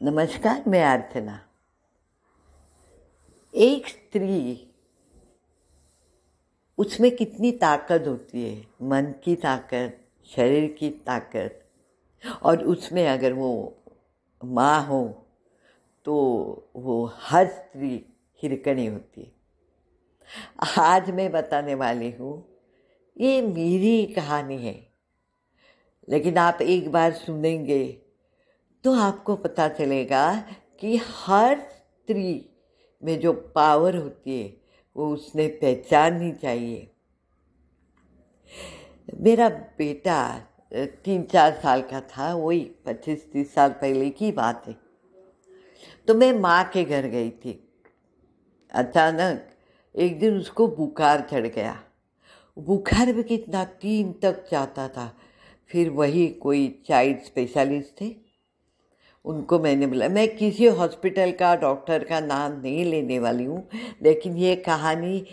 नमस्कार, मैं अर्चना एक स्त्री, उसमें कितनी ताकत होती है? मन की ताकत, शरीर की ताकत, और उसमें अगर वो माँ हो तो वो हर स्त्री हिरकनी होती है। आज मैं बताने वाली हूँ, ये मेरी कहानी है, लेकिन आप एक बार सुनेंगे तो आपको पता चलेगा कि हर स्त्री में जो पावर होती है, वो उसने पहचाननी चाहिए। मेरा बेटा तीन चार साल का था, वही पच्चीस तीस साल पहले की बात है। तो मैं माँ के घर गई थी। अचानक एक दिन उसको बुखार चढ़ गया। बुखार भी कितना तीन तक जाता था। फिर वही कोई चाइल्ड स्पेशलिस्ट थे। उनको मैंने बोला मैं किसी हॉस्पिटल का, डॉक्टर का नाम नहीं लेने वाली हूँ, लेकिन ये कहानी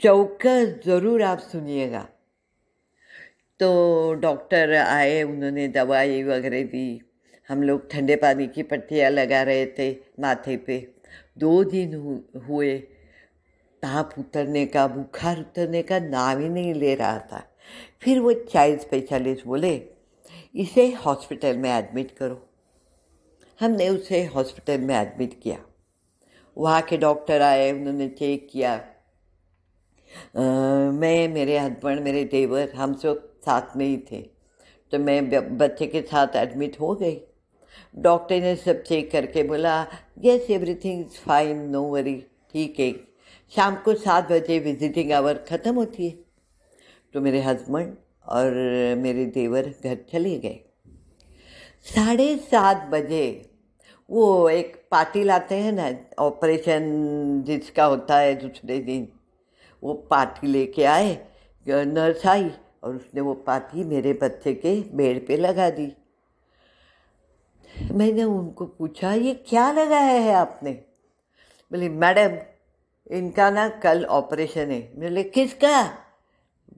चौकस ज़रूर आप सुनिएगा। तो डॉक्टर आए, उन्होंने दवाई वगैरह दी। हम लोग ठंडे पानी की पट्टियाँ लगा रहे थे माथे पे। दो दिन हुए। ताप उतरने का, बुखार उतरने का नाम ही नहीं ले रहा था। फिर वो चाइल्ड स्पेशलिस्ट बोले, इसे हॉस्पिटल में एडमिट करो। हमने उसे हॉस्पिटल में एडमिट किया। वहाँ के डॉक्टर आए उन्होंने चेक किया। आ, मैं मेरे हस्बैंड मेरे देवर हम सब साथ में ही थे। तो मैं बच्चे के साथ एडमिट हो गई। डॉक्टर ने सब चेक करके बोला yes everything is fine no worry ठीक है। शाम को सात बजे विजिटिंग आवर ख़त्म होती है। तो मेरे हस्बैंड और मेरे देवर घर चले गए। साढ़े सात बजे वो एक पार्टी लाते हैं ना, ऑपरेशन जिसका होता है दूसरे दिन, वो पार्टी लेके आए नर्स आई और उसने वो पार्टी मेरे बच्चे के बेड पे लगा दी। मैंने उनको पूछा, ये क्या लगाया है आपने? बोले, मैडम, इनका ना कल ऑपरेशन है। बोले, किसका?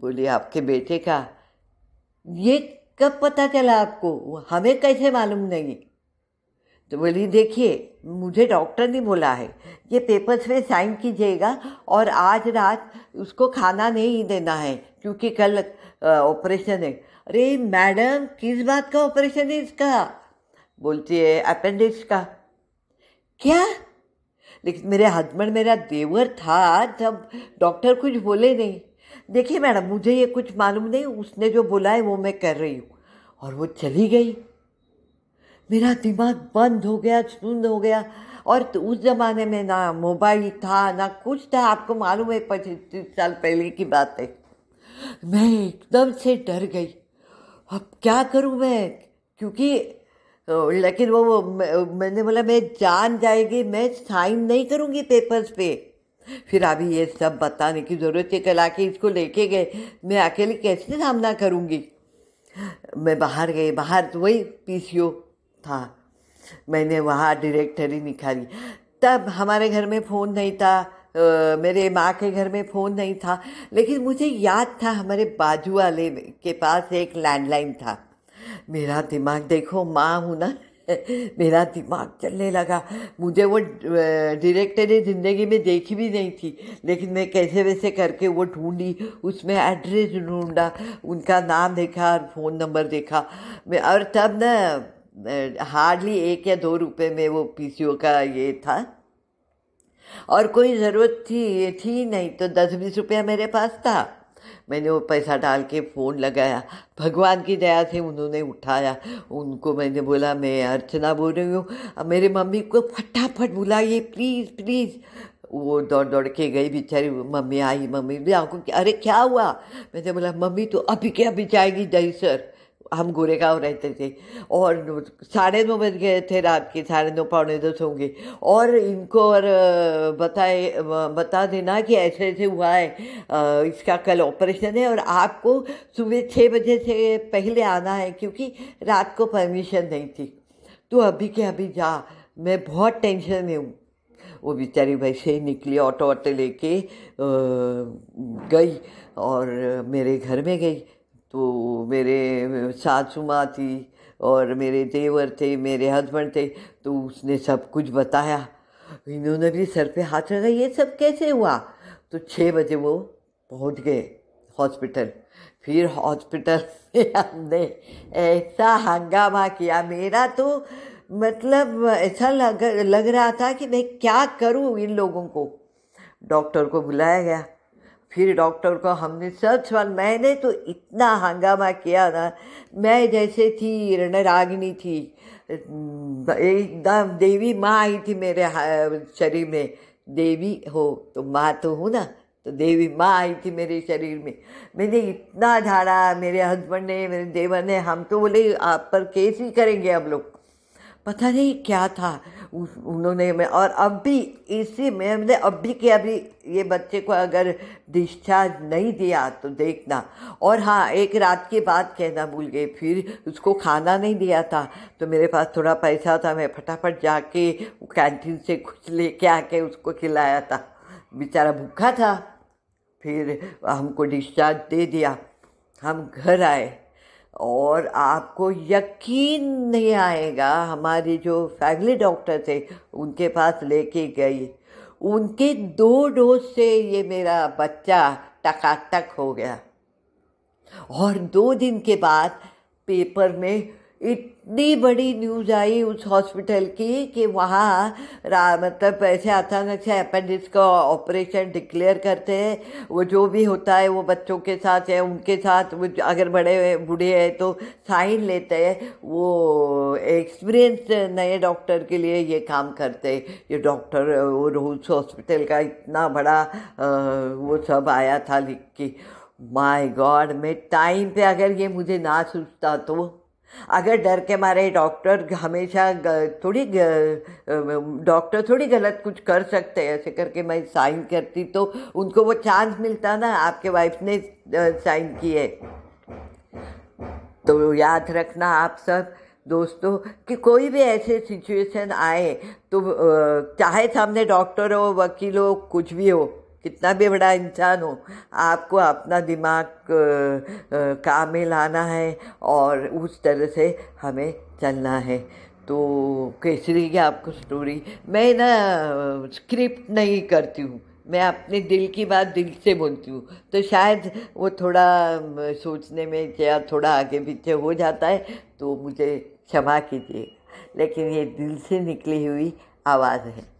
बोले, आपके बेटे का। ये कब पता चला आपको? हमें कैसे मालूम नहीं? तो बोली, देखिए, मुझे डॉक्टर ने बोला है, ये पेपर्स में साइन कीजिएगा और आज रात उसको खाना नहीं देना है, क्योंकि कल ऑपरेशन है। अरे, मैडम, किस बात का ऑपरेशन है इसका? बोलती है अपेंडिक्स का। क्या? लेकिन मेरे हस्बैंड मेरा देवर था जब डॉक्टर कुछ बोले नहीं। देखिए मैडम, मुझे ये कुछ मालूम नहीं, उसने जो बोला है वो मैं कर रही हूँ। और वो चली गई। मेरा दिमाग बंद हो गया सुंद हो गया। और तो उस ज़माने में ना मोबाइल था ना कुछ था। आपको मालूम है पच्चीस तीस साल पहले की बात है। मैं एकदम से डर गई। अब क्या करूँ मैं? क्योंकि लेकिन वो, वो मैंने बोला मैं जान जाएगी मैं साइन नहीं करूँगी पेपर्स पे। फिर अभी ये सब बताने की ज़रूरत है कल आके इसको लेके गए। मैं अकेले कैसे सामना करूँगी? मैं बाहर गई बाहर तो वही पीसीओ। था। मैंने वहाँ डिरेक्टरी निकाली। तब हमारे घर में फ़ोन नहीं था आ, मेरे माँ के घर में फ़ोन नहीं था लेकिन मुझे याद था हमारे बाजू वाले के पास एक लैंडलाइन था। मेरा दिमाग देखो माँ हूँ ना मेरा दिमाग चलने लगा। मुझे वो डायरेक्टरी ज़िंदगी में देखी भी नहीं थी लेकिन मैं कैसे वैसे करके वो ढूंढी उसमें एड्रेस ढूंढा उनका नाम देखा और फ़ोन नंबर देखा। मैं और तब ना हार्डली एक या दो रुपए में वो पीसीओ का ये था। और कोई ज़रूरत थी थी नहीं तो दस बीस रुपया मेरे पास था। मैंने वो पैसा डाल के फ़ोन लगाया। भगवान की दया से उन्होंने उठाया। उनको मैंने बोला, मैं अर्चना बोल रही हूँ। अब मेरे मम्मी को फटाफट बुलाइए, प्लीज़ प्लीज़। वो दौड़ दौड़ के गई बेचारी। मम्मी आई, मम्मी भी आपको अरे, क्या हुआ? मैंने बोला, मम्मी तो अभी क्या अभी जाएगी, दही सर। हम गोरेगांव रहते थे और साढ़े नौ बज गए थे रात के, साढ़े नौ पौने दस होंगे। और इनको और बताए बता देना कि ऐसे ऐसे हुआ है इसका कल ऑपरेशन है और आपको सुबह छः बजे से पहले आना है क्योंकि रात को परमिशन नहीं थी। तो अभी के अभी जा, मैं बहुत टेंशन में हूँ। वो बेचारी वैसे ही निकली ऑटो ऑटो लेके गई और मेरे घर में गई। तो मेरे सासू माँ थी और मेरे देवर थे, मेरे हस्बैंड थे तो उसने सब कुछ बताया। इन्होंने भी सर पे हाथ रखा, ये सब कैसे हुआ? तो छः बजे वो पहुँच गए हॉस्पिटल फिर हॉस्पिटल में हमने ऐसा हंगामा किया। मेरा तो मतलब ऐसा लग लग रहा था कि मैं क्या करूँ इन लोगों को। डॉक्टर को बुलाया गया। फिर डॉक्टर को हमने सब सवाल मैंने तो इतना हंगामा किया ना, मैं जैसे थी, रणरागिनी थी एकदम देवी माँ आई थी मेरे शरीर में। देवी हो तो माँ तो हूँ ना तो देवी माँ आई थी मेरे शरीर में। मैंने इतना झाड़ा, मेरे हस्बैंड ने, मेरे देवर ने, हम तो बोले, आप पर केस ही करेंगे हम लोग। पता नहीं क्या था। उन्होंने मैं, और अब भी इसी में हमने अब भी कि अभी ये बच्चे को अगर डिस्चार्ज नहीं दिया तो देखना। और हाँ एक रात की बात कहना भूल गए फिर उसको खाना नहीं दिया था। तो मेरे पास थोड़ा पैसा था, मैं फटाफट जाके कैंटीन से कुछ लेके आके उसको खिलाया था। बेचारा भूखा था, फिर हमको डिस्चार्ज दे दिया। हम घर आए। और आपको यकीन नहीं आएगा, हमारे जो फैमिली डॉक्टर थे, उनके पास लेके गई। उनके दो डोज से ये मेरा बच्चा टकाटक हो गया। और दो दिन के बाद पेपर में इतनी बड़ी न्यूज़ आई उस हॉस्पिटल की कि वहाँ मतलब ऐसे अचानक से अपेंडिक्स का ऑपरेशन डिक्लेयर करते हैं। वो जो भी होता है, वो बच्चों के साथ है उनके साथ, वो अगर बड़े बूढ़े हैं तो साइन लेते हैं। वो एक्सपीरियंस नए डॉक्टर के लिए ये काम करते ये डॉक्टर वो उस हॉस्पिटल का इतना बड़ा वो सब आया था लिख के। माय गॉड मैं टाइम पे अगर ये मुझे ना सोचता तो अगर डर के मारे डॉक्टर हमेशा थोड़ी डॉक्टर थोड़ी गलत कुछ कर सकते हैं, ऐसे करके मैं साइन करती तो उनको वो चांस मिलता ना, आपके वाइफ ने साइन किए। तो याद रखना आप सब दोस्तों कि कोई भी ऐसे सिचुएशन आए तो चाहे सामने डॉक्टर हो, वकील हो, कुछ भी हो कितना भी बड़ा इंसान हो। आपको अपना दिमाग काम में लाना है और उस तरह से हमें चलना है। तो कैसी की आपको स्टोरी मैं ना स्क्रिप्ट नहीं करती हूँ। मैं अपने दिल की बात दिल से बोलती हूँ। तो शायद वो थोड़ा सोचने में या थोड़ा आगे पीछे हो जाता है तो मुझे क्षमा कीजिए। लेकिन ये दिल से निकली हुई आवाज़ है।